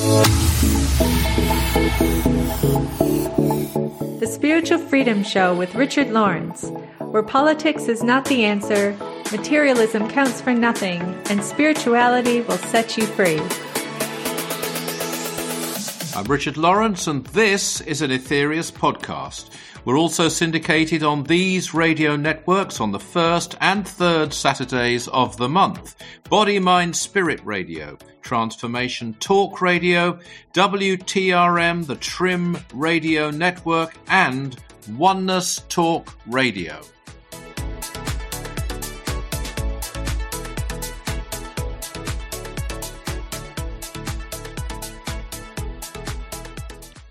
The Spiritual Freedom Show with Richard Lawrence, where politics is not the answer, materialism counts for nothing, and spirituality will set you free. I'm Richard Lawrence, and this is an Aetherius podcast. We're also syndicated on these radio networks on the first and third Saturdays of the month Body, Mind, Spirit Radio, Transformation Talk Radio, WTRM, the Trim Radio Network, and Oneness Talk Radio.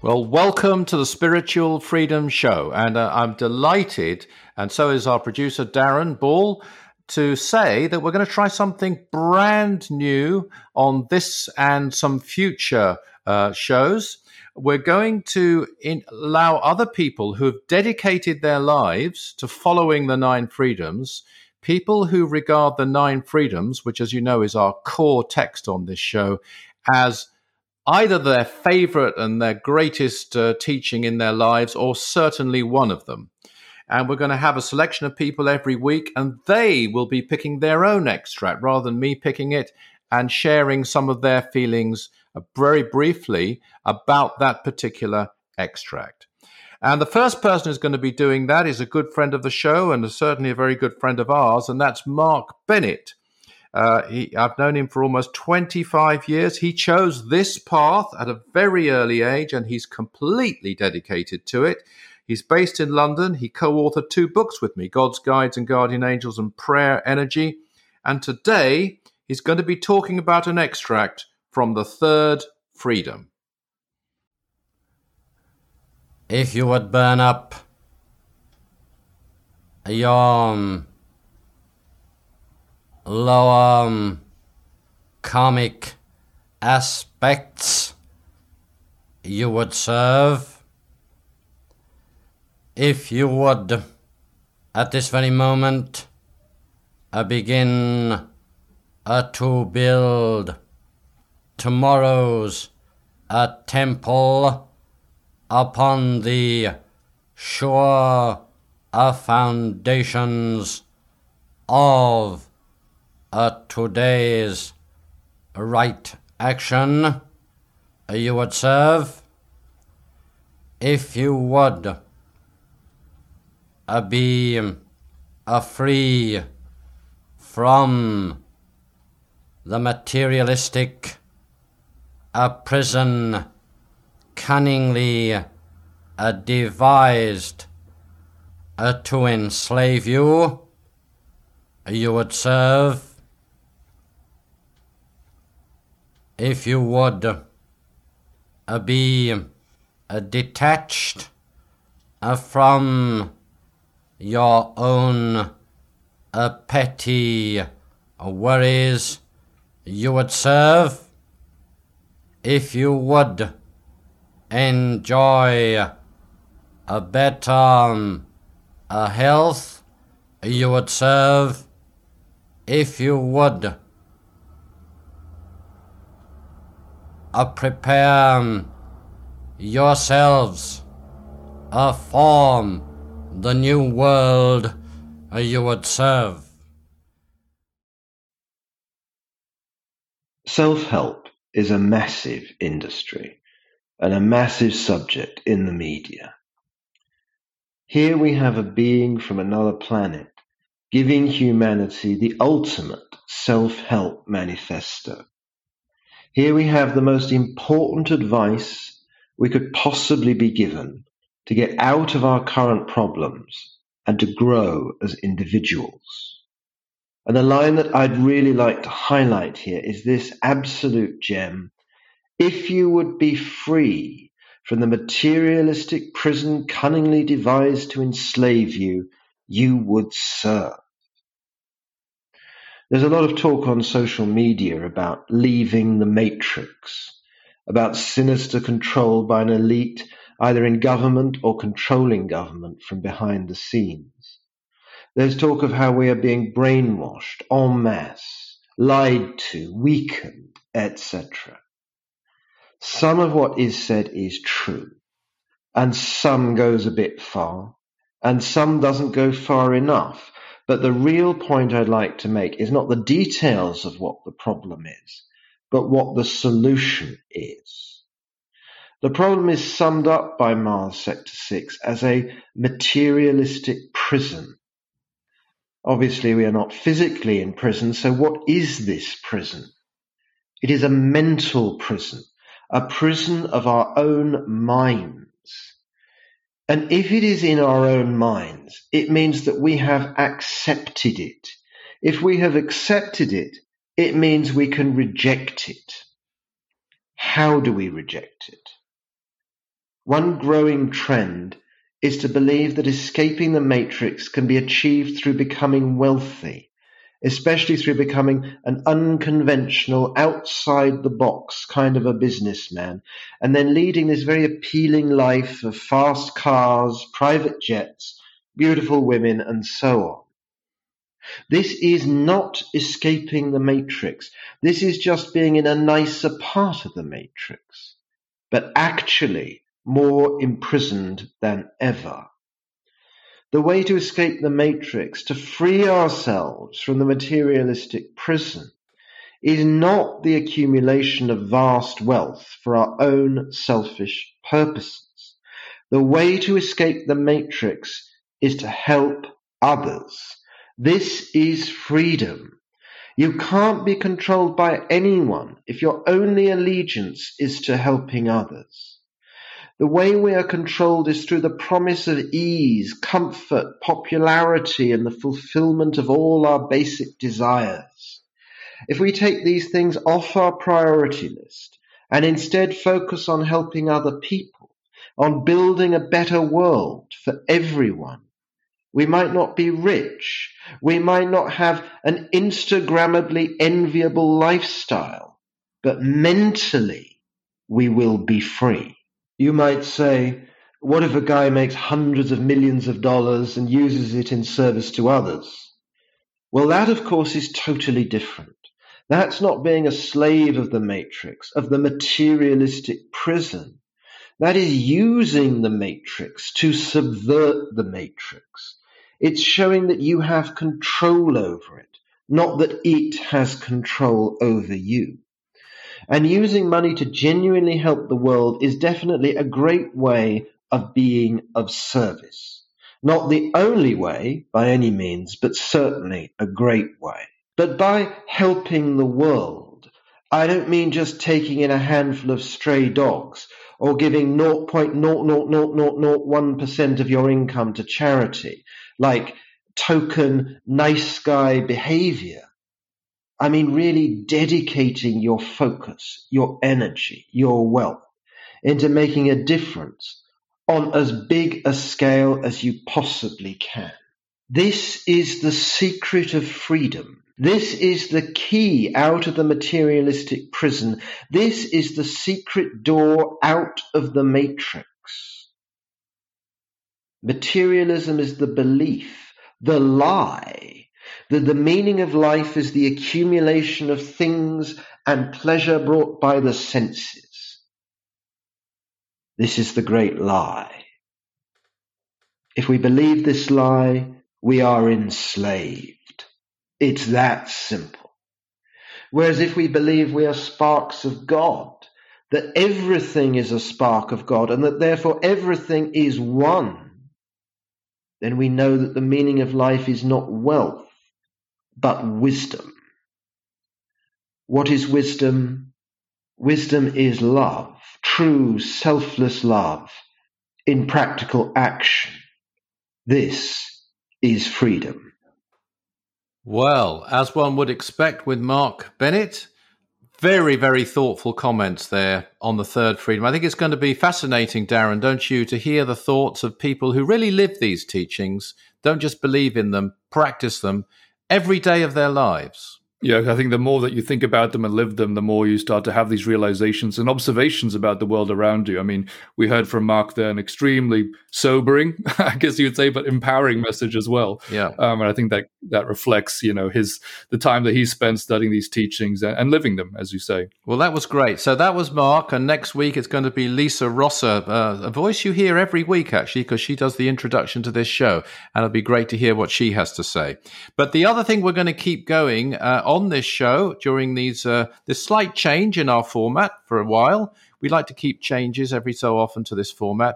Well, welcome to the Spiritual Freedom Show. And uh, I'm delighted, and so is our producer, Darren Ball, to say that we're going to try something brand new on this and some future uh, shows. We're going to in- allow other people who have dedicated their lives to following the nine freedoms, people who regard the nine freedoms, which, as you know, is our core text on this show, as either their favorite and their greatest uh, teaching in their lives, or certainly one of them. And we're going to have a selection of people every week, and they will be picking their own extract rather than me picking it and sharing some of their feelings uh, very briefly about that particular extract. And the first person who's going to be doing that is a good friend of the show and certainly a very good friend of ours, and that's Mark Bennett. Uh, he, I've known him for almost 25 years. He chose this path at a very early age and he's completely dedicated to it. He's based in London. He co authored two books with me God's Guides and Guardian Angels and Prayer Energy. And today he's going to be talking about an extract from the Third Freedom. If you would burn up your lower um, karmic aspects you would serve. If you would at this very moment uh, begin uh, to build tomorrow's uh, temple upon the sure uh, foundations of today's right action. You would serve. If you would be free from the materialistic uh, prison cunningly devised to enslave you, you would serve if you would uh, be uh, detached uh, from your own uh, petty worries, you would serve if you would enjoy a better um, a health, you would serve if you would uh, prepare um, yourselves uh, form the new world uh, you would serve. Self help is a massive industry and a massive subject in the media. Here we have a being from another planet giving humanity the ultimate self help manifesto. Here we have the most important advice we could possibly be given to get out of our current problems and to grow as individuals. And the line that I'd really like to highlight here is this absolute gem. If you would be free from the materialistic prison cunningly devised to enslave you, you would serve. There's a lot of talk on social media about leaving the matrix, about sinister control by an elite either in government or controlling government from behind the scenes. There's talk of how we are being brainwashed en masse, lied to, weakened, etc. some of what is said is true, and some goes a bit far, and some doesn't go far enough. But the real point I'd like to make is not the details of what the problem is, but what the solution is. The problem is summed up by Mars Sector 6 as a materialistic prison. Obviously, we are not physically in prison, so what is this prison? It is a mental prison, a prison of our own minds. And if it is in our own minds, it means that we have accepted it. If we have accepted it, it means we can reject it. How do we reject it? One growing trend is to believe that escaping the matrix can be achieved through becoming wealthy, especially through becoming an unconventional, outside the box kind of a businessman, and then leading this very appealing life of fast cars, private jets, beautiful women, and so on. This is not escaping the matrix. This is just being in a nicer part of the matrix. But actually, more imprisoned than ever. The way to escape the matrix, to free ourselves from the materialistic prison, is not the accumulation of vast wealth for our own selfish purposes. The way to escape the matrix is to help others. This is freedom. You can't be controlled by anyone if your only allegiance is to helping others. The way we are controlled is through the promise of ease, comfort, popularity, and the fulfillment of all our basic desires. If we take these things off our priority list and instead focus on helping other people, on building a better world for everyone, we might not be rich. We might not have an Instagrammably enviable lifestyle, but mentally we will be free. You might say, what if a guy makes hundreds of millions of dollars and uses it in service to others? Well, that of course is totally different. That's not being a slave of the matrix, of the materialistic prison. That is using the matrix to subvert the matrix. It's showing that you have control over it, not that it has control over you. And using money to genuinely help the world is definitely a great way of being of service. Not the only way by any means, but certainly a great way. But by helping the world, I don't mean just taking in a handful of stray dogs or giving 0.00001% of your income to charity, like token nice guy behavior. I mean, really dedicating your focus, your energy, your wealth into making a difference on as big a scale as you possibly can. This is the secret of freedom. This is the key out of the materialistic prison. This is the secret door out of the matrix. Materialism is the belief, the lie that the meaning of life is the accumulation of things and pleasure brought by the senses. This is the great lie. If we believe this lie, we are enslaved. It's that simple. Whereas if we believe we are sparks of God, that everything is a spark of God and that therefore everything is one, then we know that the meaning of life is not wealth, but wisdom. What is wisdom? Wisdom is love, true selfless love in practical action. This is freedom. Well, as one would expect with Mark Bennett, very, very thoughtful comments there on the third freedom. I think it's going to be fascinating, Darren, don't you, to hear the thoughts of people who really live these teachings, don't just believe in them, practice them, every day of their lives. Yeah, I think the more that you think about them and live them, the more you start to have these realizations and observations about the world around you. I mean, we heard from Mark there an extremely sobering, I guess you would say, but empowering message as well. Yeah, um, and I think that that reflects, you know, his the time that he spent studying these teachings and, and, living them, as you say. Well, that was great. So that was Mark, and next week it's going to be Lisa Rosser, uh, a voice you hear every week actually, because she does the introduction to this show, and it'll be great to hear what she has to say. But the other thing we're going to keep going. Uh, on this show during these uh, this slight change in our format for a while. We like to keep changes every so often to this format.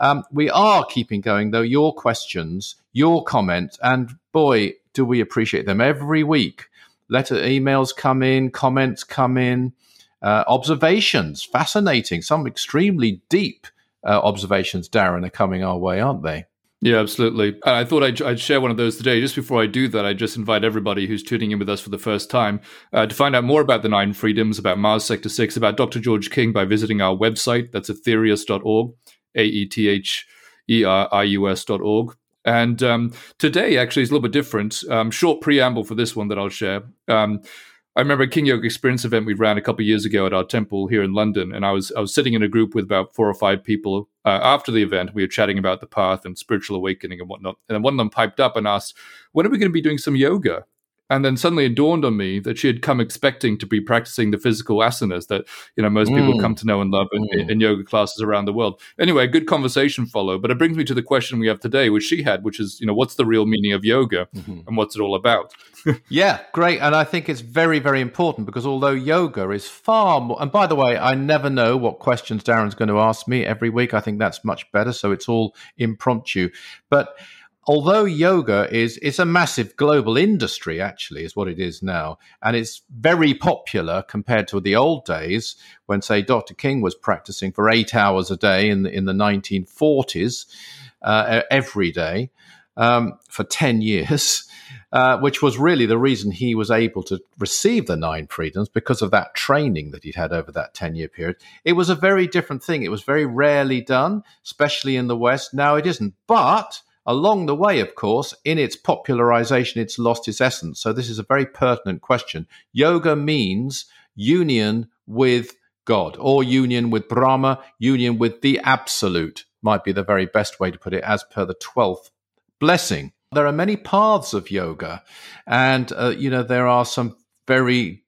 Um, we are keeping going though your questions, your comments, and boy, do we appreciate them every week. Letter emails come in, comments come in, uh, observations, fascinating, some extremely deep uh, observations, Darren, are coming our way, aren't they? Yeah, absolutely. And I thought I'd, I'd, share one of those today. Just before I do that, I just invite everybody who's tuning in with us for the first time uh, to find out more about the Nine Freedoms, about Mars Sector 6, about Dr. George King by visiting our website. That's aetherius.org, A E T H E R I U S.org. And um, today, actually, is a little bit different. Um, short preamble for this one that I'll share. Um, I remember a King Yoga Experience event we ran a couple of years ago at our temple here in London, and I was I was sitting in a group with about four or five people. Uh, after the event, we were chatting about the path and spiritual awakening and whatnot. And then one of them piped up and asked, "When are we going to be doing some yoga?" And then suddenly it dawned on me that she had come expecting to be practicing the physical asanas that you know most mm. people come to know and love in, mm. in, yoga classes around the world. Anyway, a good conversation followed, but it brings me to the question we have today, which she had, which is you know what's the real meaning of yoga mm-hmm. and what's it all about? yeah, great, and I think it's very very important because although yoga is far more, and by the way, I never know what questions Darren's going to ask me every week. I think that's much better, so it's all impromptu, but although yoga is it's a massive global industry actually is what it is now and it's very popular compared to the old days when say dr king was practicing for eight hours a day in the, in the 1940s uh, every day um, for 10 years uh, which was really the reason he was able to receive the nine freedoms because of that training that he'd had over that 10 year period. It was a very different thing. It was very rarely done, especially in the West. Now it isn't. But Along the way, of course, in its popularization, it's lost its essence. So, this is a very pertinent question. Yoga means union with God or union with Brahma, union with the absolute, might be the very best way to put it, as per the 12th blessing. There are many paths of yoga, and, uh, you know, there are some very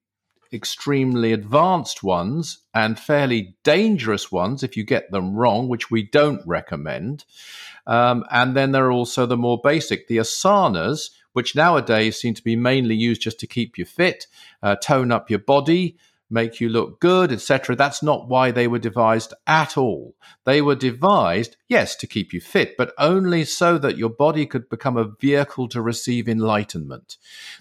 extremely advanced ones and fairly dangerous ones if you get them wrong, which we don't recommend. Um, and then there are also the more basic, the asanas, which nowadays seem to be mainly used just to keep you fit, uh, tone up your body, make you look good, etc. That's not why they were devised at all. They were devised, yes, to keep you fit, but only so that your body could become a vehicle to receive enlightenment.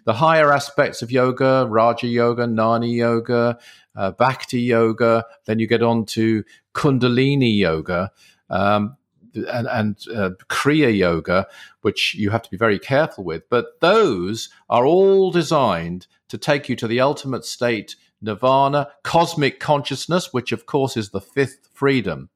The higher aspects of yoga, Raja Yoga, Jnana Yoga, uh, Bhakti Yoga, then you get on to Kundalini Yoga. Um, and, and uh, Kriya Yoga, which you have to be very careful with. But those are all designed to take you to the ultimate state, nirvana, cosmic consciousness, which of course is the fifth freedom.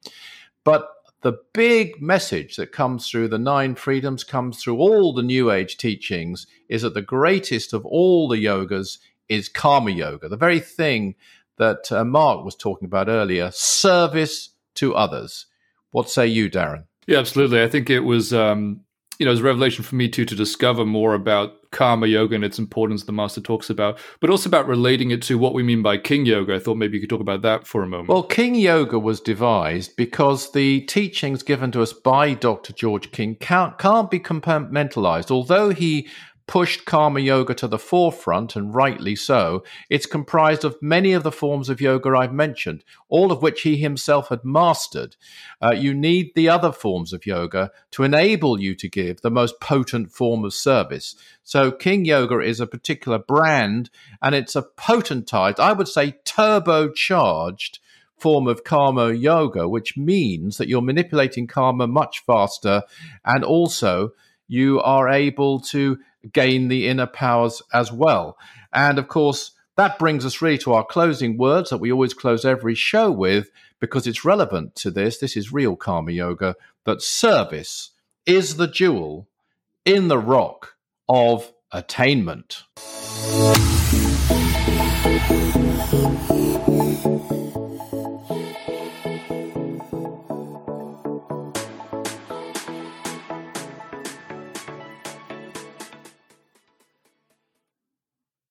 But the big message that comes through the nine freedoms, comes through all the New Age teachings, is that the greatest of all the yogas is karma yoga, the very thing that uh, Mark was talking about earlier service to others. What say you, Darren? Yeah, absolutely. I think it was, um, you know, it was a revelation for me too to discover more about karma yoga and its importance the master talks about, but also about relating it to what we mean by king yoga. I thought maybe you could talk about that for a moment. Well, king yoga was devised because the teachings given to us by Dr. George King can't, can't be compartmentalized. Although he pushed karma yoga to the forefront, and rightly so. It's comprised of many of the forms of yoga I've mentioned, all of which he himself had mastered. Uh, you need the other forms of yoga to enable you to give the most potent form of service. So, King Yoga is a particular brand, and it's a potentized, I would say, turbocharged form of karma yoga, which means that you're manipulating karma much faster and also you are able to gain the inner powers as well. And of course, that brings us really to our closing words that we always close every show with because it's relevant to this. This is real karma yoga that service is the jewel in the rock of attainment.